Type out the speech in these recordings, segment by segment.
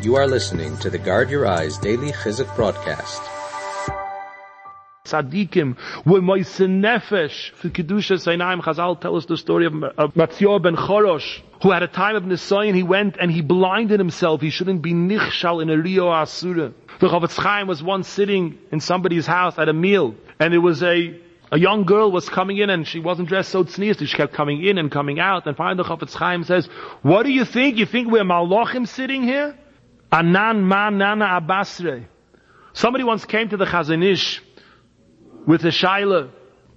You are listening to the Guard Your Eyes Daily Chizuk broadcast. tzaddikim, were moise nefesh for kedusha Sainaim. Chazal tell us the story of, of ben Chorosh, who at a time of Nisayan, he went and he blinded himself. He shouldn't be nichshal in a Rio Asura. The Chofetz Chaim was once sitting in somebody's house at a meal, and there was a a young girl was coming in and she wasn't dressed so tznius. She kept coming in and coming out. And finally the Chofetz Chaim says, what do you think? You think we're malachim sitting here? Anan ma nana abasre. Somebody once came to the Chazon Ish with a shaila.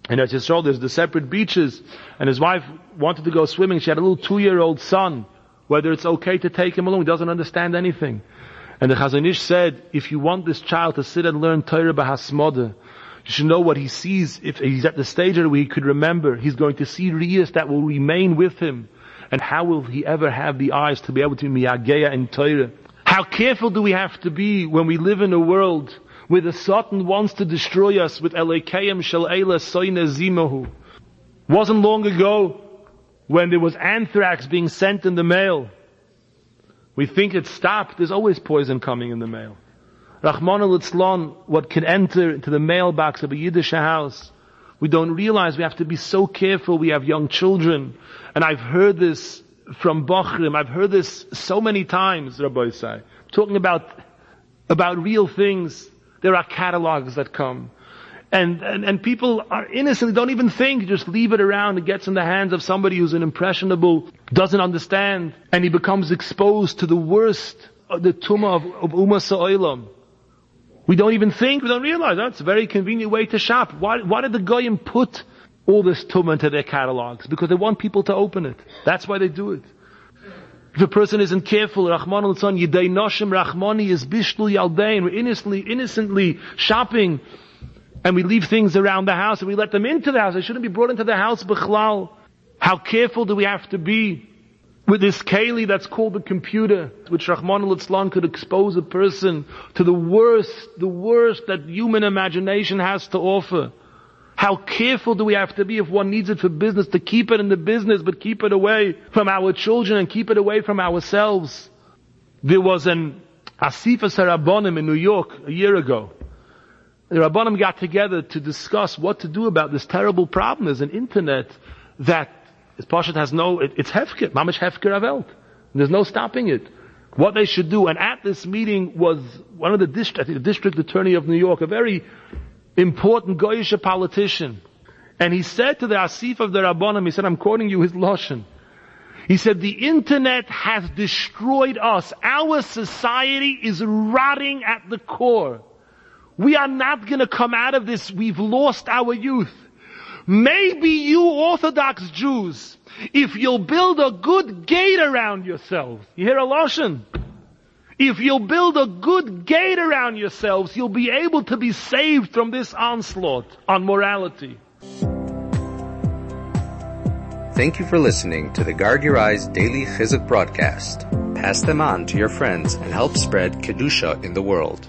And as his there's the separate beaches. And his wife wanted to go swimming. She had a little two-year-old son. Whether it's okay to take him along, he doesn't understand anything. And the Chazon Ish said, if you want this child to sit and learn Torah Bahasmoda, you should know what he sees. If he's at the stage where he could remember, he's going to see riyas that will remain with him. And how will he ever have the eyes to be able to miyageya and Torah? How careful do we have to be when we live in a world where the Satan wants to destroy us with Elekayim Shel Eila Zimahu? Wasn't long ago when there was anthrax being sent in the mail. We think it stopped. There's always poison coming in the mail. Rahman al what can enter into the mailbox of a Yiddish house. We don't realize we have to be so careful. We have young children. And I've heard this from Bochrim. I've heard this so many times, Rabbi Say. Talking about, about real things. There are catalogs that come. And, and, and people are innocent, don't even think, just leave it around. It gets in the hands of somebody who's an impressionable, doesn't understand, and he becomes exposed to the worst, of the tumah of, of Ummah Sa'ilam. We don't even think, we don't realize that's a very convenient way to shop. Why, why did the Goyim put all this tumah into their catalogs? Because they want people to open it. That's why they do it. If a person isn't careful, Rahman al Yidei Noshim Rahmani is Bishlu Yaldein, we're innocently, innocently shopping, and we leave things around the house, and we let them into the house. They shouldn't be brought into the house, B'chlal. How careful do we have to be? with this keli that's called the computer, which Rahman al could expose a person to the worst, the worst that human imagination has to offer. How careful do we have to be if one needs it for business to keep it in the business, but keep it away from our children and keep it away from ourselves? There was an Asifa Sarabonim in New York a year ago. The Rabbanim got together to discuss what to do about this terrible problem. There's an internet that Pashat has no, it, it's Hefker, Mamish Hefker Avelt. There's no stopping it. What they should do, and at this meeting was one of the district, the district attorney of New York, a very important Goyish politician. And he said to the Asif of the Rabbanim, he said, I'm quoting you his Lashon. He said, the internet has destroyed us. Our society is rotting at the core. We are not gonna come out of this. We've lost our youth. Maybe you Orthodox Jews, if you'll build a good gate around yourselves, you hear a lotion? If you'll build a good gate around yourselves, you'll be able to be saved from this onslaught on morality. Thank you for listening to the Guard Your Eyes Daily Chizuk broadcast. Pass them on to your friends and help spread Kedusha in the world.